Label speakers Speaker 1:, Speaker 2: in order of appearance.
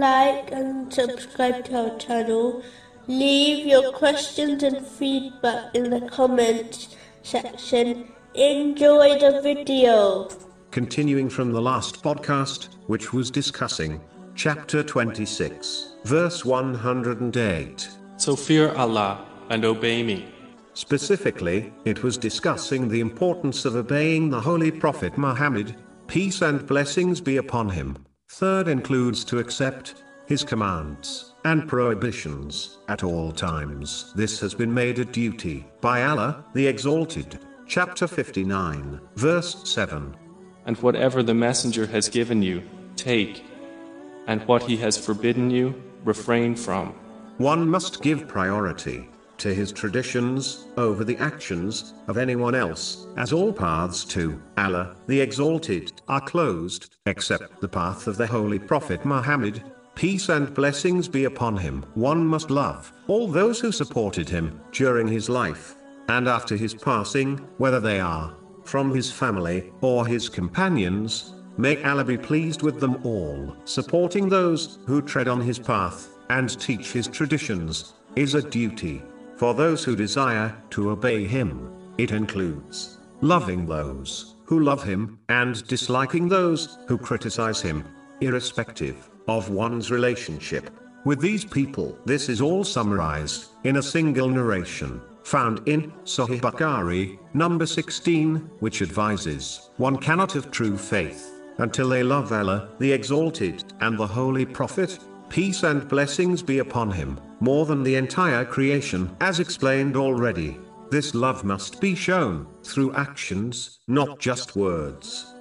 Speaker 1: like and subscribe to our channel. Leave your questions and feedback in the comments section. Enjoy the video.
Speaker 2: Continuing from the last podcast, which was discussing chapter 26, verse 108.
Speaker 3: So fear Allah and obey me.
Speaker 2: Specifically, it was discussing the importance of obeying the Holy Prophet Muhammad, peace and blessings be upon him. Third includes to accept his commands and prohibitions at all times. This has been made a duty by Allah, the Exalted. Chapter 59, verse 7.
Speaker 3: And whatever the Messenger has given you, take, and what he has forbidden you, refrain from.
Speaker 2: One must give priority to his traditions over the actions of anyone else, as all paths to Allah, the Exalted, are closed, except the path of the Holy Prophet Muhammad. Peace and blessings be upon him. One must love all those who supported him during his life and after his passing, whether they are from his family or his companions. May Allah be pleased with them all. Supporting those who tread on his path and teach his traditions is a duty for those who desire to obey him. It includes loving those who love him and disliking those who criticize him, irrespective of one's relationship with these people. This is all summarized in a single narration found in Sahih Bukhari, number 16, which advises one cannot have true faith until they love Allah, the Exalted, and the Holy Prophet, peace and blessings be upon him, more than the entire creation. As explained already, this love must be shown through actions, not just words.